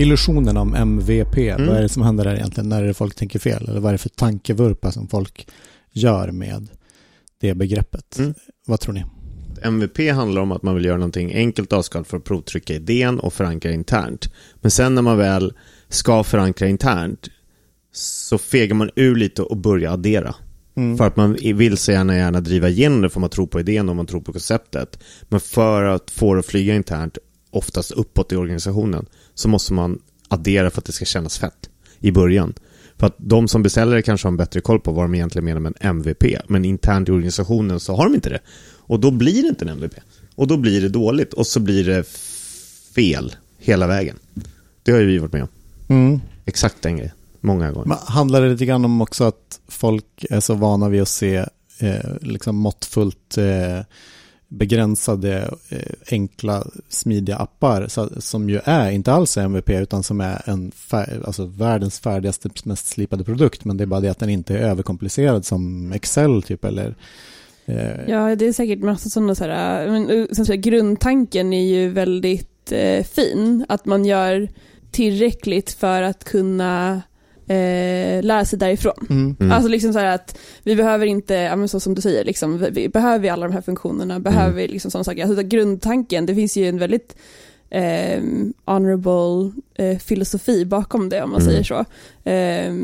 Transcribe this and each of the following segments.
illusionen om MVP, mm. vad är det som händer där egentligen? När är det folk tänker fel? Eller vad är det för tankevurpa som folk gör med det begreppet? Mm. Vad tror ni? MVP handlar om att man vill göra någonting enkelt avskalat för att provtrycka idén och förankra internt. Men sen när man väl ska förankra internt så fegar man ur lite och börjar addera. Mm. För att man vill så gärna, gärna driva igenom det för man tror på idén och man tror på konceptet. Men för att få det att flyga internt, oftast uppåt i organisationen, så måste man addera för att det ska kännas fett i början. För att de som beställer det kanske har en bättre koll på vad de egentligen menar med en MVP. Men internt i organisationen så har de inte det. Och då blir det inte en MVP. Och då blir det dåligt och så blir det fel hela vägen. Det har ju vi varit med om. Mm. Exakt den grejen. Många gånger. Men handlar det lite grann om också att folk är så vana vid att se eh, liksom måttfullt eh, begränsade, eh, enkla, smidiga appar som ju är, inte alls är MVP, utan som är en fär, alltså världens färdigaste, mest slipade produkt, men det är bara det att den inte är överkomplicerad som Excel typ, eller. Eh, ja, det är säkert massa sådana så här, eh, men så så grundtanken är ju väldigt eh, fin, att man gör tillräckligt för att kunna eh, lära sig därifrån. Mm. Mm. Alltså liksom så här att vi behöver inte, ja, så som du säger, liksom, vi, behöver vi alla de här funktionerna, behöver vi mm. liksom sådana saker. Alltså grundtanken, det finns ju en väldigt eh, honorable eh, filosofi bakom det om man mm. säger så. Eh,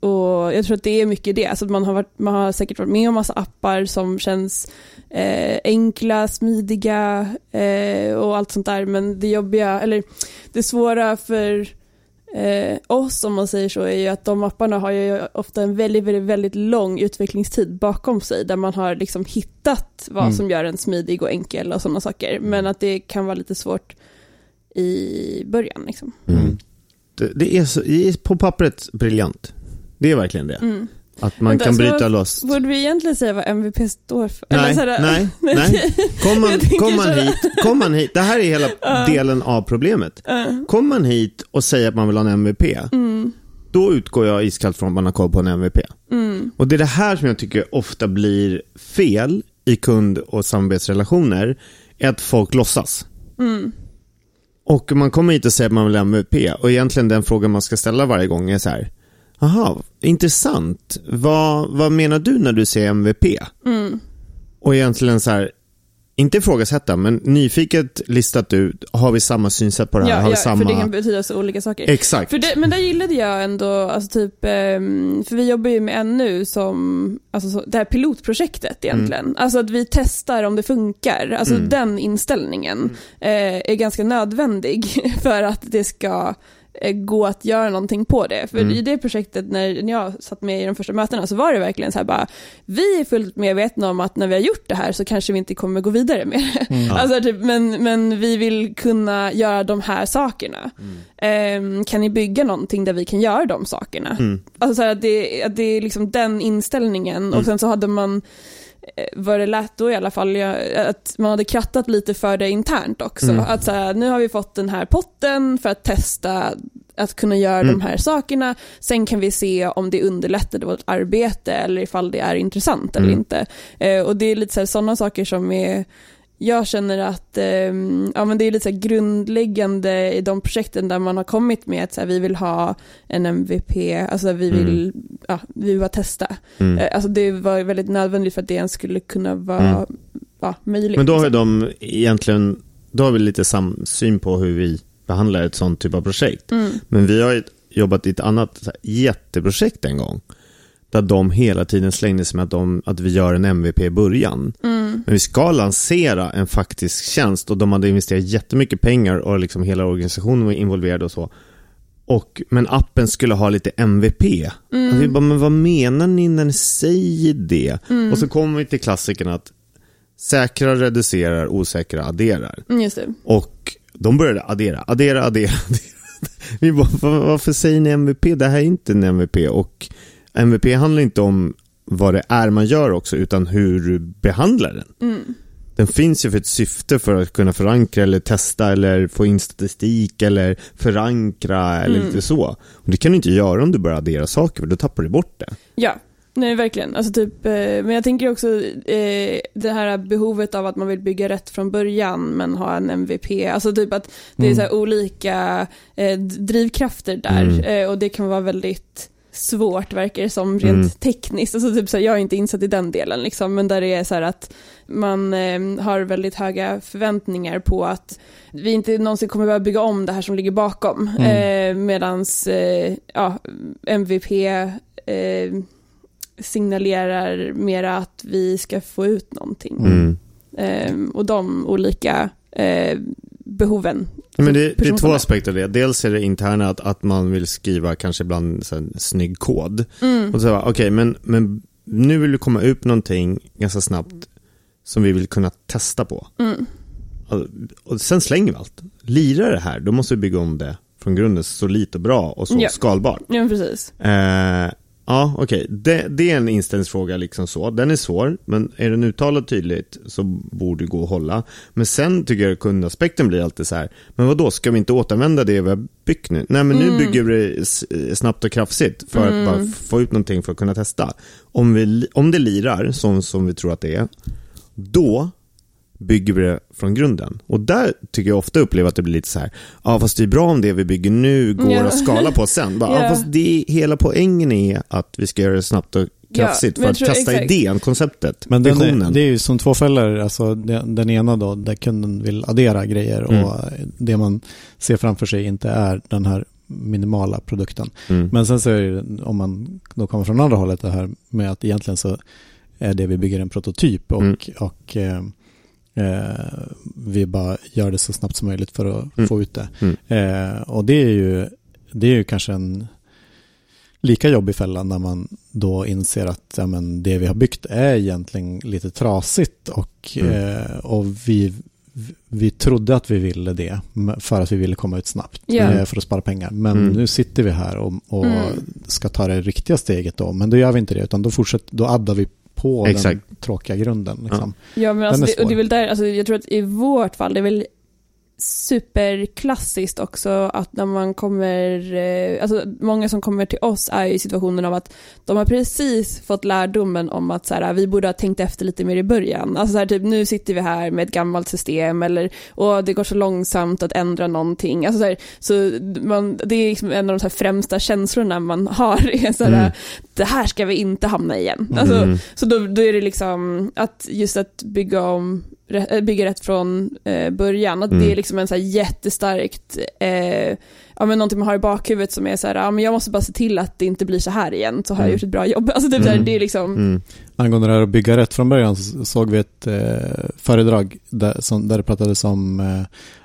och jag tror att det är mycket det, alltså man har, varit, man har säkert varit med om massa appar som känns eh, enkla, smidiga eh, och allt sånt där, men det jobbiga, eller det svåra för eh, oss, om man säger så, är ju att de apparna har ju ofta en väldigt, väldigt, väldigt lång utvecklingstid bakom sig, där man har liksom hittat vad mm. som gör en smidig och enkel och sådana saker, men att det kan vara lite svårt i början. Liksom. Mm. Det, är så, på pappret briljant. Det är verkligen det. Mm. Att man Vänta, kan bryta loss. Borde vi egentligen säga vad MVP står för? Nej, sådär, nej, nej. Kom man, kom, man hit, kom man hit, det här är hela uh. delen av problemet. Uh. Kom man hit och säger att man vill ha en MVP, mm. då utgår jag iskallt från att man har koll på en MVP. Mm. Och det är det här som jag tycker ofta blir fel i kund och samarbetsrelationer, är att folk låtsas. Mm. Och man kommer hit och säger att man vill ha MVP, och egentligen den frågan man ska ställa varje gång är så här, Aha, intressant. Vad, vad menar du när du säger MVP? Mm. Och egentligen så här, inte ifrågasätta, men nyfiket listat ut, har vi samma synsätt på det här? Ja, har ja samma... för det kan betyda så olika saker. Exakt. För det, men där gillade jag ändå, alltså typ, ehm, för vi jobbar ju med NU som, alltså det här pilotprojektet egentligen. Mm. Alltså att vi testar om det funkar. Alltså mm. den inställningen mm. är ganska nödvändig för att det ska Eh, gå att göra någonting på det. För mm. i det projektet, när jag satt med i de första mötena, så var det verkligen så här bara, vi är fullt medvetna om att när vi har gjort det här så kanske vi inte kommer gå vidare med det. Mm. Alltså, typ, men, men vi vill kunna göra de här sakerna. Mm. Um, kan ni bygga någonting där vi kan göra de sakerna? Mm. Alltså så här, det, det är liksom den inställningen och mm. sen så hade man Eh, vad det lät då i alla fall, att man hade krattat lite för det internt också. Mm. Att så här, nu har vi fått den här potten för att testa att kunna göra mm. de här sakerna. Sen kan vi se om det underlättar vårt arbete eller ifall det är intressant mm. eller inte. Eh, och det är lite sådana saker som är jag känner att eh, ja, men det är lite grundläggande i de projekten där man har kommit med att så här, vi vill ha en MVP, alltså vi vill, mm. ja, vi vill bara testa. Mm. Eh, alltså det var väldigt nödvändigt för att det ens skulle kunna vara mm. ja, möjligt. Men då har de egentligen, då har vi lite samsyn på hur vi behandlar ett sånt typ av projekt. Mm. Men vi har jobbat i ett annat här, jätteprojekt en gång där de hela tiden slängde sig med att, de, att vi gör en MVP i början. Mm. Men vi ska lansera en faktisk tjänst och de hade investerat jättemycket pengar och liksom hela organisationen var involverad och så. Och, men appen skulle ha lite MVP. Mm. Och vi bara, men vad menar ni när ni säger det? Mm. Och så kommer vi till klassikern att säkra reducerar, osäkra adderar. Mm. Och de började addera, addera, addera, addera. Vi bara, varför säger ni MVP? Det här är inte en MVP. Och MVP handlar inte om vad det är man gör också, utan hur du behandlar den. Mm. Den finns ju för ett syfte för att kunna förankra eller testa eller få in statistik eller förankra eller mm. lite så. Och det kan du inte göra om du börjar addera saker, för då tappar du bort det. Ja, Nej, verkligen. Alltså typ, eh, men jag tänker också eh, det här behovet av att man vill bygga rätt från början men ha en MVP. Alltså typ att det är Mm. så olika eh, drivkrafter där Mm. och det kan vara väldigt svårt verkar det som rent Mm. tekniskt. Alltså typ så här, jag är inte insatt i den delen liksom, men där det är så här att man eh, har väldigt höga förväntningar på att vi inte någonsin kommer behöva bygga om det här som ligger bakom. Mm. Eh, medans eh, ja, MVP eh, signalerar mera att vi ska få ut någonting. Mm. Eh, och de olika eh, behoven. Men det, det är två aspekter av det. Dels är det interna att, att man vill skriva kanske ibland så här, snygg kod. Mm. Och så okej, men, men nu vill vi komma ut någonting ganska snabbt som vi vill kunna testa på. Mm. Och, och sen slänger vi allt. Lirar det här, då måste vi bygga om det från grunden så lite bra och så Ja. skalbart. Ja, precis. Eh, ja, okej. Det, det är en inställningsfråga liksom så. Den är svår, men är den uttalad tydligt så borde det gå att hålla. Men sen tycker jag kundaspekten blir alltid så här, men vad då ska vi inte återanvända det vi har byggt nu? Nej, men nu Mm. bygger vi det s- snabbt och kraftigt för Mm. att bara få ut någonting för att kunna testa. Om, vi, om det lirar, som, som vi tror att det är, då bygger vi det från grunden. Och där tycker jag ofta upplever att det blir lite så här, ja fast det är bra om det vi bygger nu går Ja. att skala på sen. Bara, Ja. ja. fast det, hela poängen är att vi ska göra det snabbt och kraftigt men för att tror- testa exakt. idén, konceptet, Men den visionen. är, det är ju som två fällor, alltså den, den ena då där kunden vill addera grejer Mm. och det man ser framför sig inte är den här minimala produkten. Mm. Men sen så är det, om man då kommer från andra hållet det här med att egentligen så är det vi bygger en prototyp och, Mm. och eh, eh, vi bara gör det så snabbt som möjligt för att Mm. få ut det. Mm. Eh, och det är ju, det är ju kanske en lika jobbig fälla när man då inser att ja, men det vi har byggt är egentligen lite trasigt och, Mm. eh, och vi, vi trodde att vi ville det för att vi ville komma ut snabbt eh, för att spara pengar. Men Mm. nu sitter vi här och, och Mm. ska ta det riktiga steget då. Men då gör vi inte det utan då, fortsätter, då addar vi på Exakt. den tråkiga grunden. Liksom. Ja, men alltså är det, och det är väl där, alltså jag tror att i vårt fall, det är väl superklassiskt också att när man kommer, eh, alltså många som kommer till oss är i situationen av att de har precis fått lärdomen om att så här, vi borde ha tänkt efter lite mer i början. Alltså så här, typ nu sitter vi här med ett gammalt system eller och det går så långsamt att ändra någonting. Alltså så här, så man, det är liksom en av de främsta känslorna man har, är så här, Mm. det här ska vi inte hamna igen. Alltså, Mm. så då, då är det liksom att just att bygga om bygga rätt från eh, början, att Mm. det är liksom en så här jättestarkt, eh, ja men någonting man har i bakhuvudet som är så här, ja men jag måste bara se till att det inte blir så här igen, så har jag Mm. gjort ett bra jobb. Alltså typ Mm. det är liksom, Mm. Angående det här att bygga rätt från början så såg vi ett eh, föredrag där, som, där det pratades om eh,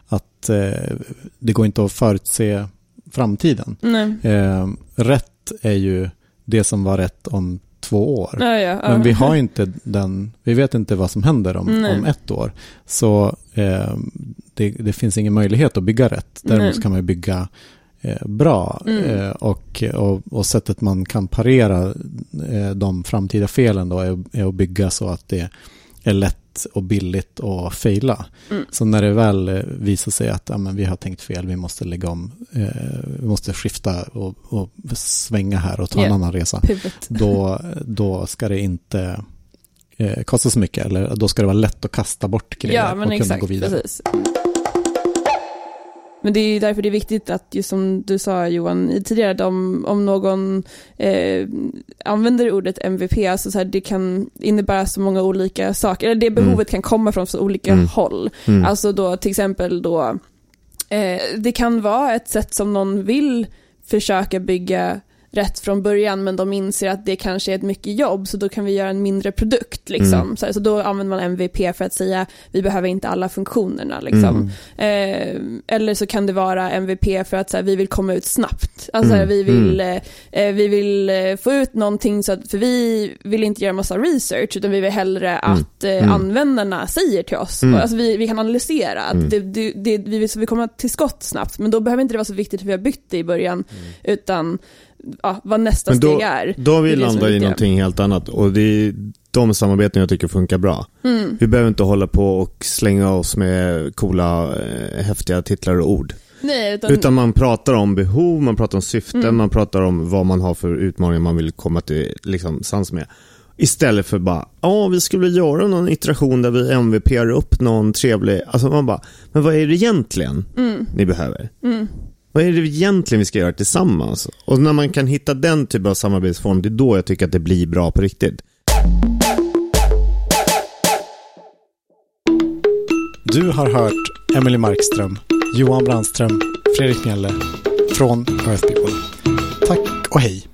att eh, det går inte att förutse framtiden. nej. Eh, rätt är ju det som var rätt om två år. Ja, ja. Men vi har inte den, vi vet inte vad som händer om, om ett år. Så eh, det, det finns ingen möjlighet att bygga rätt. Däremot Nej. kan man bygga eh, bra. Mm. Eh, och, och, och sättet man kan parera eh, de framtida felen då är, är att bygga så att det är lätt och billigt att fejla. Mm. Så när det väl eh, visar sig att ja, men vi har tänkt fel, vi måste lägga om, eh, vi måste skifta och, och svänga här och ta en Ja. annan resa Pivot. då, då ska det inte eh, kosta så mycket. Eller då ska det vara lätt att kasta bort grejer Ja, och kunna exakt, gå vidare. precis. Men det är ju därför det är viktigt att, just som du sa Johan tidigare, att om, någon eh, använder ordet MVP, alltså så här, det kan innebära så många olika saker, eller det behovet kan komma från så olika Mm. håll. Mm. Alltså då till exempel då, eh, det kan vara ett sätt som någon vill försöka bygga rätt från början men de inser att det kanske är ett mycket jobb så då kan vi göra en mindre produkt liksom. Mm. Så, här, så då använder man MVP för att säga vi behöver inte alla funktionerna liksom. Mm. Eh, eller så kan det vara MVP för att så här, vi vill komma ut snabbt. Alltså Mm. vi vill, eh, eh, vi vill eh, få ut någonting så att, för vi vill inte göra massa research utan vi vill hellre Mm. att eh, Mm. användarna säger till oss. Mm. Alltså vi, vi kan analysera. att Mm. Det, det, det, vi, vill, så vi kommer till skott snabbt men då behöver inte det vara så viktigt för vi har byggt det i början utan ja, vad nästa Men då- steg är. Då har vi landat i någonting helt annat och det är de samarbeten jag tycker funkar bra. Mm. Vi behöver inte hålla på och slänga oss med coola, eh, häftiga titlar och ord. Nej, utan, Utan man pratar om behov, man pratar om syften, Mm. man pratar om vad man har för utmaningar man vill komma till liksom, sans med. Istället för bara, ja vi skulle göra någon iteration där vi MVPar upp någon trevlig, alltså man bara, men vad är det egentligen mm, ni behöver? mm. Vad är det egentligen vi ska göra tillsammans? Och när man kan hitta den typen av samarbetsform, det är då jag tycker att det blir bra på riktigt. Du har hört Emily Markström, Johan Brandström, Fredrik Mjelle från Earth People. Tack och hej!